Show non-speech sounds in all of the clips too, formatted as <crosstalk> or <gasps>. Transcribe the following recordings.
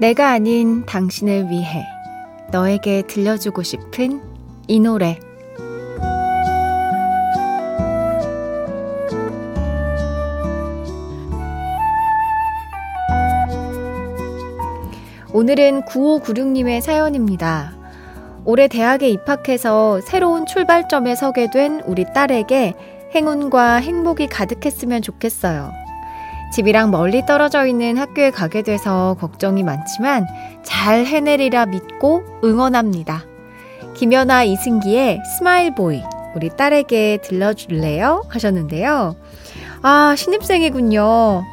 내가 아닌 당신을 위해 너에게 들려주고 싶은 이 노래 오늘은 9596님의 사연입니다. 올해 대학에 입학해서 새로운 출발점에 서게 된 우리 딸에게 행운과 행복이 가득했으면 좋겠어요. 집이랑 멀리 떨어져 있는 학교에 가게 돼서 걱정이 많지만 잘 해내리라 믿고 응원합니다. 김연아 이승기의 Smile Boy 우리 딸에게 들려줄래요? 하셨는데요. 아, 신입생이군요. 와,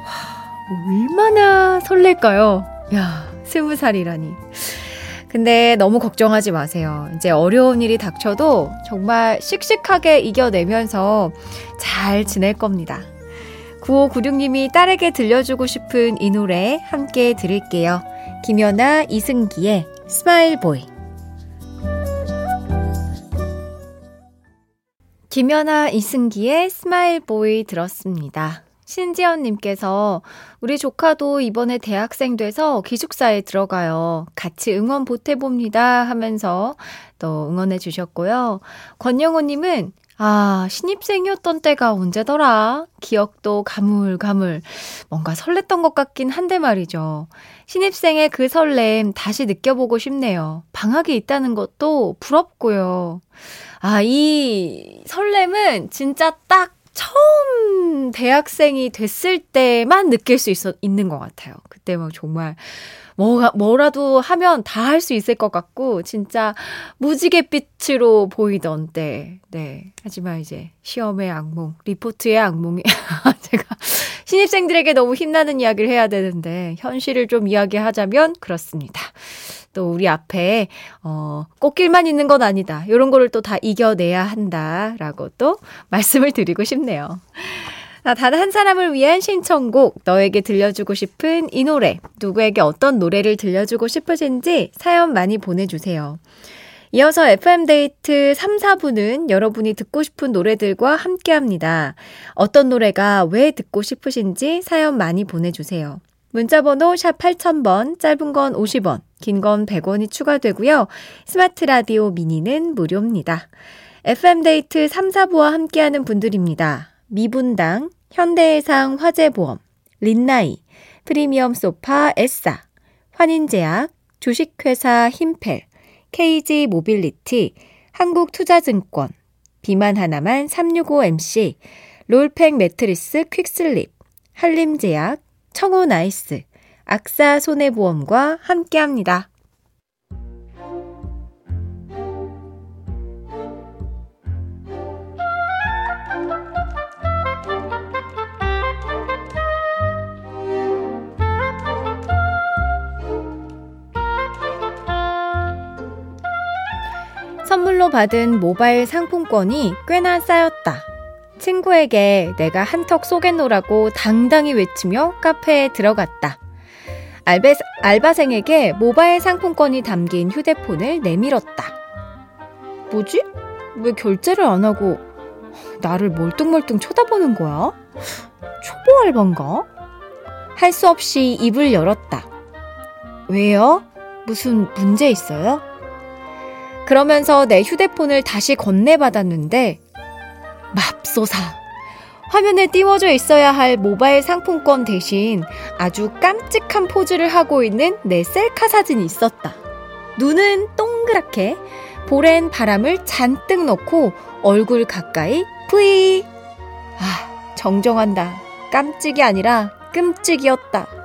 얼마나 설렐까요? 야, 스무 살이라니. 근데 너무 걱정하지 마세요. 이제 어려운 일이 닥쳐도 정말 씩씩하게 이겨내면서 잘 지낼 겁니다. 9596님이 딸에게 들려주고 싶은 이 노래 함께 들을게요. 김연아, 이승기의 Smile Boy. 김연아, 이승기의 Smile Boy 들었습니다. 신지연님께서 우리 조카도 이번에 대학생 돼서 기숙사에 들어가요. 같이 응원 보태봅니다 하면서 또 응원해 주셨고요. 권영호님은 아, 신입생이었던 때가 언제더라? 기억도 가물가물. 뭔가 설렜던 것 같긴 한데 말이죠. 신입생의 그 설렘 다시 느껴보고 싶네요. 방학이 있다는 것도 부럽고요. 아, 이 설렘은 진짜 딱 처음 대학생이 됐을 때만 느낄 수 있어, 있는 것 같아요. 그때 막 정말 뭐가, 뭐라도 하면 다 할 수 있을 것 같고, 진짜 무지갯빛으로 보이던 때, 네. 하지만 이제 시험의 악몽, 리포트의 악몽이, <laughs> 제가 신입생들에게 너무 힘나는 이야기를 해야 되는데, 현실을 좀 이야기하자면 그렇습니다. 또 우리 앞에, 어, 꽃길만 있는 건 아니다. 이런 거를 또 다 이겨내야 한다라고 또 말씀을 드리고 싶네요. 단 한 사람을 위한 신청곡, 너에게 들려주고 싶은 이 노래, 누구에게 어떤 노래를 들려주고 싶으신지 사연 많이 보내주세요. 이어서 FM데이트 3, 4부는 여러분이 듣고 싶은 노래들과 함께 합니다. 어떤 노래가 왜 듣고 싶으신지 사연 많이 보내주세요. 문자번호 샵 8000번, 짧은 건 50원, 긴 건 100원이 추가되고요. 스마트 라디오 미니는 무료입니다. FM데이트 3, 4부와 함께하는 분들입니다. 미분당, 현대해상 화재보험, 린나이, 프리미엄 소파 에싸, 환인제약, 주식회사 힘펠, KG 모빌리티, 한국투자증권, 비만 하나만 365MC, 롤팩 매트리스 퀵슬립, 한림제약, 청호나이스, 악사 손해보험과 함께합니다. 선물로 받은 모바일 상품권이 꽤나 쌓였다. 친구에게 내가 한턱 쏘겠노라고 당당히 외치며 카페에 들어갔다. 알베, 알바생에게 모바일 상품권이 담긴 휴대폰을 내밀었다. 뭐지? 왜 결제를 안 하고 나를 멀뚱멀뚱 쳐다보는 거야? 초보 알바인가? 할 수 없이 입을 열었다. 왜요? 무슨 문제 있어요? 그러면서 내 휴대폰을 다시 건네받았는데, 맙소사. 화면에 띄워져 있어야 할 모바일 상품권 대신 아주 깜찍한 포즈를 하고 있는 내 셀카 사진이 있었다. 눈은 동그랗게, 볼엔 바람을 잔뜩 넣고 얼굴 가까이 뿌이. 아, 정정한다. 깜찍이 아니라 끔찍이었다.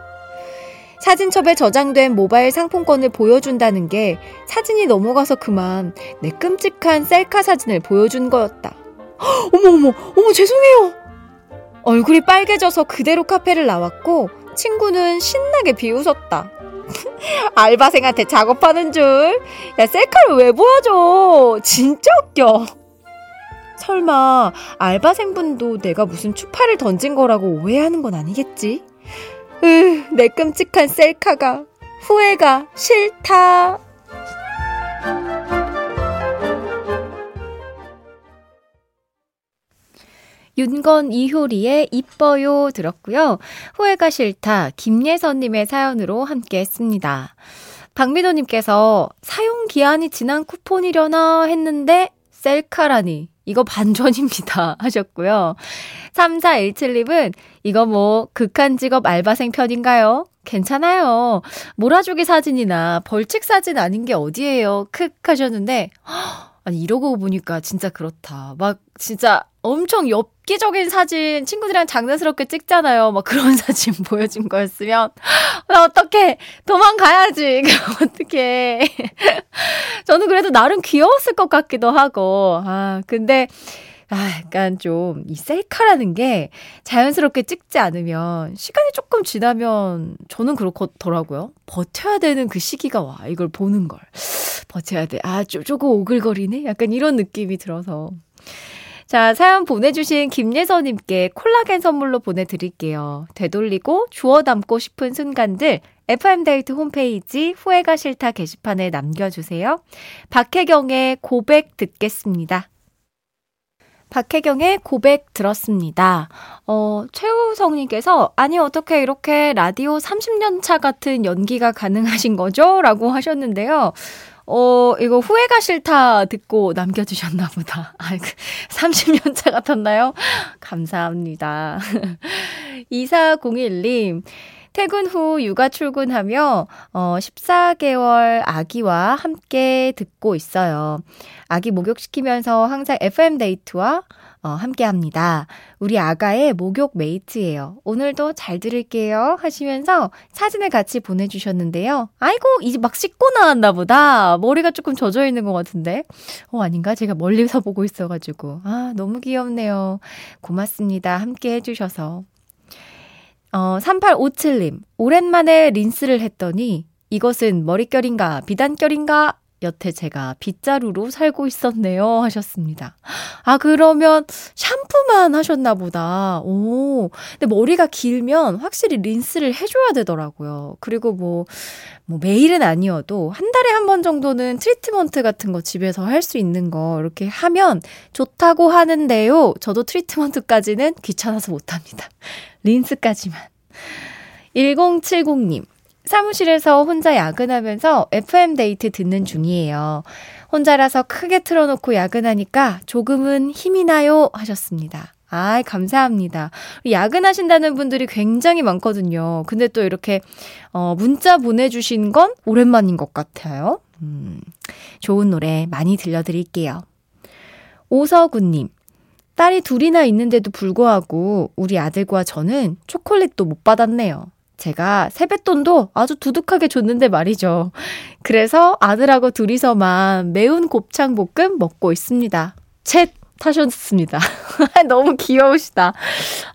사진첩에 저장된 모바일 상품권을 보여준다는 게 사진이 넘어가서 그만 내 끔찍한 셀카 사진을 보여준 거였다. <gasps> 어머, 어머, 어머, 죄송해요! 얼굴이 빨개져서 그대로 카페를 나왔고 친구는 신나게 비웃었다. <laughs> 알바생한테 작업하는 줄. 야, 셀카를 왜 보여줘? 진짜 웃겨. 설마 알바생분도 내가 무슨 추파를 던진 거라고 오해하는 건 아니겠지? 으, 내 끔찍한 셀카가 후회가 싫다. 윤건 이효리의 이뻐요 들었고요. 후회가 싫다 김예선님의 사연으로 함께 했습니다. 박미도님께서 사용 기한이 지난 쿠폰이려나 했는데 셀카라니 이거 반전입니다 <laughs> 하셨고요. 3417님은 이거 뭐 극한 직업 알바생 편인가요? 괜찮아요. 몰아주기 사진이나 벌칙 사진 아닌 게 어디예요? 크 하셨는데 아니 이러고 보니까 진짜 그렇다. 막 진짜 엄청 엽기적인 사진 친구들이랑 장난스럽게 찍잖아요. 막 그런 <laughs> 사진 보여준 거였으면 나 어떡해 도망가야지. <laughs> 어떡해. <laughs> 저는 그래도 나름 귀여웠을 것 같기도 하고 아 근데 아, 약간 좀, 이 셀카라는 게 자연스럽게 찍지 않으면, 시간이 조금 지나면, 저는 그렇더라고요. 버텨야 되는 그 시기가 와, 이걸 보는 걸. 버텨야 돼. 아, 쪼, 조금 오글거리네? 약간 이런 느낌이 들어서. 자, 사연 보내주신 김예서님께 콜라겐 선물로 보내드릴게요. 되돌리고 주워 담고 싶은 순간들 FM데이트 홈페이지 후회가 싫다 게시판에 남겨주세요. 박혜경의 고백 듣겠습니다. 박혜경의 고백 들었습니다. 어, 최우성님께서, 아니, 어떻게 이렇게 라디오 30년 차 같은 연기가 가능하신 거죠? 라고 하셨는데요. 어, 이거 후회가 싫다 듣고 남겨주셨나 보다. <laughs> 아, 30년 차 같았나요? 감사합니다. <laughs> 2401님. 퇴근 후 육아 출근하며 어 14개월 아기와 함께 듣고 있어요. 아기 목욕시키면서 항상 FM 데이트와 어, 함께 합니다. 우리 아가의 목욕 메이트예요. 오늘도 잘 들을게요. 하시면서 사진을 같이 보내주셨는데요. 아이고, 이제 막 씻고 나왔나 보다. 머리가 조금 젖어 있는 것 같은데. 어, 아닌가? 제가 멀리서 <laughs> 보고 있어가지고. 아, 너무 귀엽네요. 고맙습니다. 함께 해주셔서. 어, 3857님. 오랜만에 린스를 했더니 이것은 머릿결인가 비단결인가 여태 제가 빗자루로 살고 있었네요. 하셨습니다. 아, 그러면 샴푸만 하셨나 보다. 오. 근데 머리가 길면 확실히 린스를 해줘야 되더라고요. 그리고 뭐, 뭐 매일은 아니어도 한 달에 한 번 정도는 트리트먼트 같은 거 집에서 할 수 있는 거 이렇게 하면 좋다고 하는데요. 저도 트리트먼트까지는 귀찮아서 못합니다. <laughs> 린스까지만. 1070님. 사무실에서 혼자 야근하면서 FM데이트 듣는 중이에요. 혼자라서 크게 틀어놓고 야근하니까 조금은 힘이 나요 하셨습니다. 아, 감사합니다. 야근하신다는 분들이 굉장히 많거든요. 근데 또 이렇게, 어, 문자 보내 주신 건 오랜만인 것 같아요. 음, 좋은 노래 많이 들려 드릴게요. 오서구 님, 딸이 둘이나 있는데도 불구하고 우리 아들과 저는 초콜릿도 못 받았네요. 제가 세뱃돈도 아주 두둑하게 줬는데 말이죠. 그래서 아들하고 둘이서만 매운 곱창 볶음 먹고 있습니다. 챗 타셨습니다. <laughs> 너무 귀여우시다.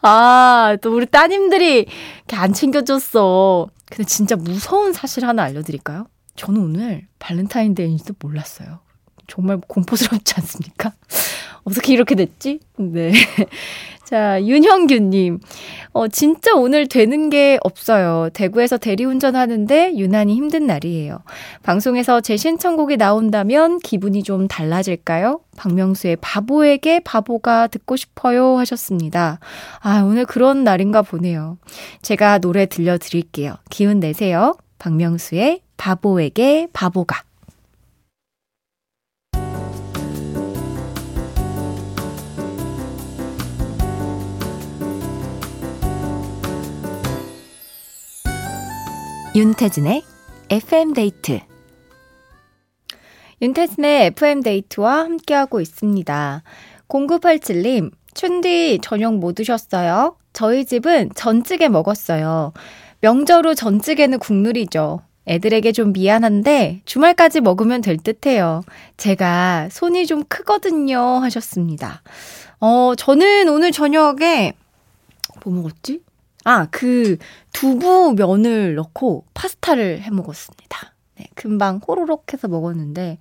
아, 또 우리 따님들이 이렇게 안 챙겨줬어. 근데 진짜 무서운 사실 하나 알려드릴까요? 저는 오늘 발렌타인데이인지도 몰랐어요. 정말 공포스럽지 않습니까? 어떻게 이렇게 됐지? 네. <laughs> 자, 윤형규님. 어, 진짜 오늘 되는 게 없어요. 대구에서 대리운전 하는데 유난히 힘든 날이에요. 방송에서 제 신청곡이 나온다면 기분이 좀 달라질까요? 박명수의 바보에게 바보가 듣고 싶어요 하셨습니다. 아, 오늘 그런 날인가 보네요. 제가 노래 들려드릴게요. 기운 내세요. 박명수의 바보에게 바보가. 윤태진의 FM데이트 윤태진의 FM데이트와 함께하고 있습니다. 0987님, 춘디 저녁 뭐 드셨어요? 저희 집은 전찌개 먹었어요. 명절 후 전찌개는 국룰이죠. 애들에게 좀 미안한데 주말까지 먹으면 될 듯해요. 제가 손이 좀 크거든요 하셨습니다. 어, 저는 오늘 저녁에 뭐 먹었지? 아, 그 두부 면을 넣고 파스타를 해 먹었습니다. 네, 금방 호로록 해서 먹었는데,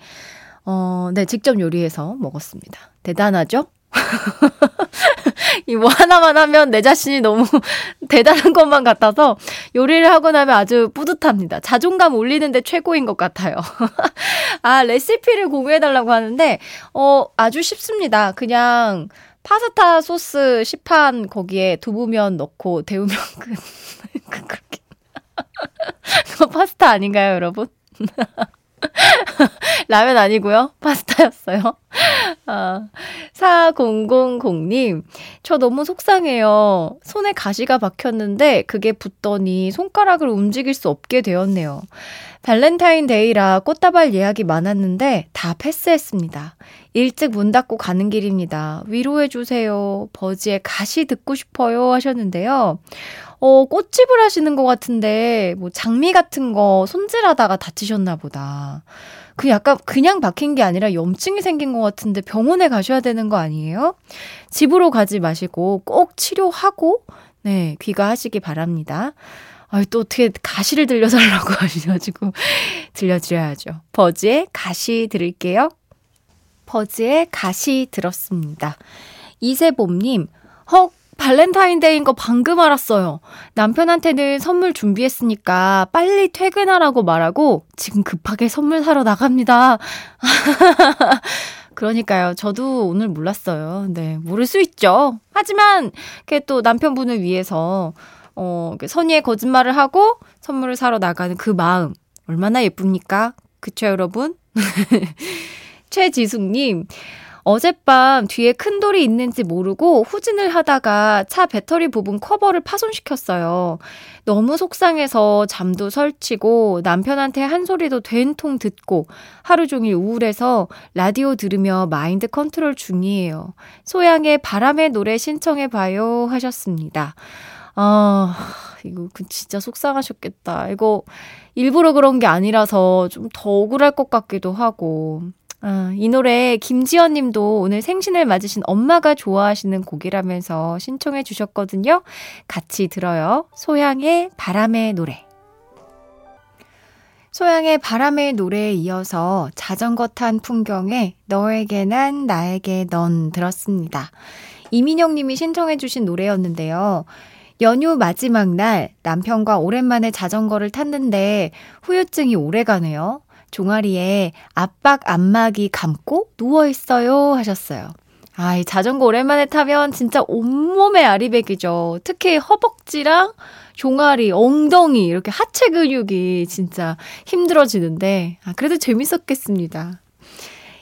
어, 네, 직접 요리해서 먹었습니다. 대단하죠? <laughs> 이뭐 하나만 하면 내 자신이 너무 <laughs> 대단한 것만 같아서 요리를 하고 나면 아주 뿌듯합니다. 자존감 올리는데 최고인 것 같아요. <laughs> 아, 레시피를 공유해달라고 하는데, 어, 아주 쉽습니다. 그냥 파스타 소스 시판 거기에 두부면 넣고 데우면 끝. <laughs> 그렇게. <laughs> 그거 파스타 아닌가요, 여러분? <laughs> <laughs> 라면 아니고요. 파스타였어요. <laughs> 아, 4000님, 저 너무 속상해요. 손에 가시가 박혔는데 그게 붙더니 손가락을 움직일 수 없게 되었네요. 발렌타인데이라 꽃다발 예약이 많았는데 다 패스했습니다. 일찍 문 닫고 가는 길입니다. 위로해주세요. 버지의 가시 듣고 싶어요. 하셨는데요. 어, 꽃집을 하시는 것 같은데, 뭐, 장미 같은 거 손질하다가 다치셨나 보다. 그 약간 그냥 박힌 게 아니라 염증이 생긴 것 같은데 병원에 가셔야 되는 거 아니에요? 집으로 가지 마시고 꼭 치료하고, 네, 귀가하시기 바랍니다. 아, 또 어떻게 가시를 들려달라고 <laughs> 하셔가지고 들려드려야죠. 버즈의 가시 들을게요. 버즈의 가시 들었습니다. 이세봄님, 헉, 발렌타인데이인 거 방금 알았어요. 남편한테는 선물 준비했으니까 빨리 퇴근하라고 말하고 지금 급하게 선물 사러 나갑니다. <laughs> 그러니까요. 저도 오늘 몰랐어요. 네, 모를 수 있죠. 하지만 그또 남편분을 위해서 어, 선의의 거짓말을 하고 선물을 사러 나가는 그 마음 얼마나 예쁩니까? 그쵸, 여러분? <laughs> 최지숙님, 어젯밤 뒤에 큰 돌이 있는지 모르고 후진을 하다가 차 배터리 부분 커버를 파손시켰어요. 너무 속상해서 잠도 설치고 남편한테 한 소리도 된통 듣고 하루 종일 우울해서 라디오 들으며 마인드 컨트롤 중이에요. 소향의 바람의 노래 신청해봐요 하셨습니다. 아, 이거 그 진짜 속상하셨겠다. 이거 일부러 그런 게 아니라서 좀 더 억울할 것 같기도 하고. 아, 이 노래 김지연 님도 오늘 생신을 맞으신 엄마가 좋아하시는 곡이라면서 신청해 주셨거든요. 같이 들어요. 소향의 바람의 노래. 소양의 바람의 노래에 이어서 자전거 탄 풍경에 너에게 난 나에게 넌 들었습니다. 이민영 님이 신청해 주신 노래였는데요. 연휴 마지막 날 남편과 오랜만에 자전거를 탔는데 후유증이 오래 가네요. 종아리에 압박 안마기 감고 누워있어요 하셨어요. 아, 이 자전거 오랜만에 타면 진짜 온몸에 아리백이죠. 특히 허벅지랑 종아리, 엉덩이, 이렇게 하체 근육이 진짜 힘들어지는데, 아, 그래도 재밌었겠습니다.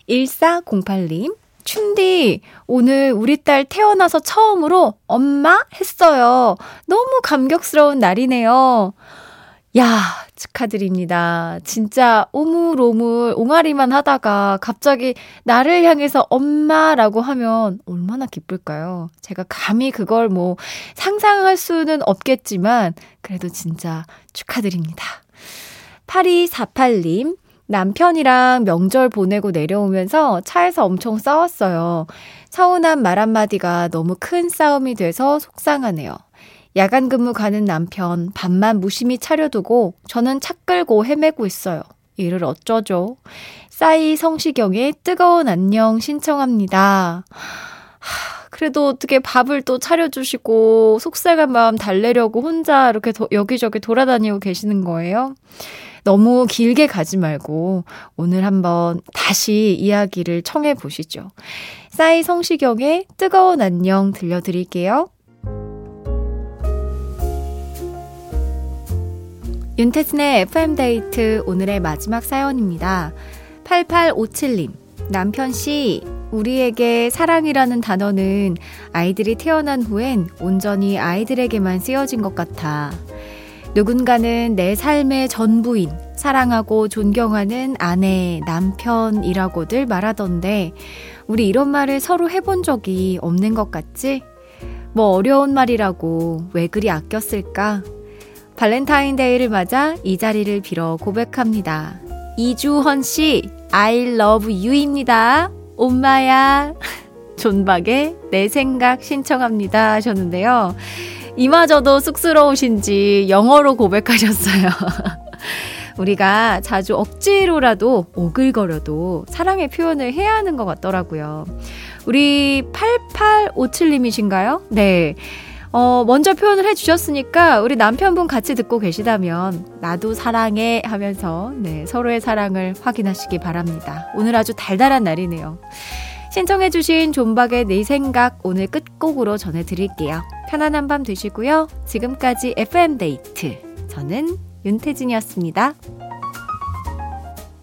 1408님, 춘디, 오늘 우리 딸 태어나서 처음으로 엄마 했어요. 너무 감격스러운 날이네요. 야, 축하드립니다. 진짜 오물오물 옹알이만 하다가 갑자기 나를 향해서 엄마라고 하면 얼마나 기쁠까요? 제가 감히 그걸 뭐 상상할 수는 없겠지만 그래도 진짜 축하드립니다. 8248님, 남편이랑 명절 보내고 내려오면서 차에서 엄청 싸웠어요. 서운한 말 한마디가 너무 큰 싸움이 돼서 속상하네요. 야간 근무 가는 남편, 밥만 무심히 차려두고 저는 차 끌고 헤매고 있어요. 이를 어쩌죠? 싸이 성시경의 뜨거운 안녕 신청합니다. 하, 그래도 어떻게 밥을 또 차려주시고 속상한 마음 달래려고 혼자 이렇게 도, 여기저기 돌아다니고 계시는 거예요? 너무 길게 가지 말고 오늘 한번 다시 이야기를 청해 보시죠. 싸이 성시경의 뜨거운 안녕 들려드릴게요. 윤태진의 FM데이트 오늘의 마지막 사연입니다. 8857님. 남편씨, 우리에게 사랑이라는 단어는 아이들이 태어난 후엔 온전히 아이들에게만 쓰여진 것 같아. 누군가는 내 삶의 전부인, 사랑하고 존경하는 아내, 남편이라고들 말하던데, 우리 이런 말을 서로 해본 적이 없는 것 같지? 뭐 어려운 말이라고 왜 그리 아꼈을까? 발렌타인데이를 맞아 이 자리를 빌어 고백합니다. 이주헌 씨, I love you입니다. 엄마야. <laughs> 존박의 내 생각 신청합니다 하셨는데요. 이마저도 쑥스러우신지 영어로 고백하셨어요. <laughs> 우리가 자주 억지로라도 오글거려도 사랑의 표현을 해야 하는 것 같더라고요. 우리 8857님이신가요? 네. 어, 먼저 표현을 해주셨으니까 우리 남편분 같이 듣고 계시다면 나도 사랑해 하면서 네, 서로의 사랑을 확인하시기 바랍니다. 오늘 아주 달달한 날이네요. 신청해주신 존박의 내 생각 오늘 끝곡으로 전해드릴게요. 편안한 밤 되시고요. 지금까지 FM데이트. 저는 윤태진이었습니다.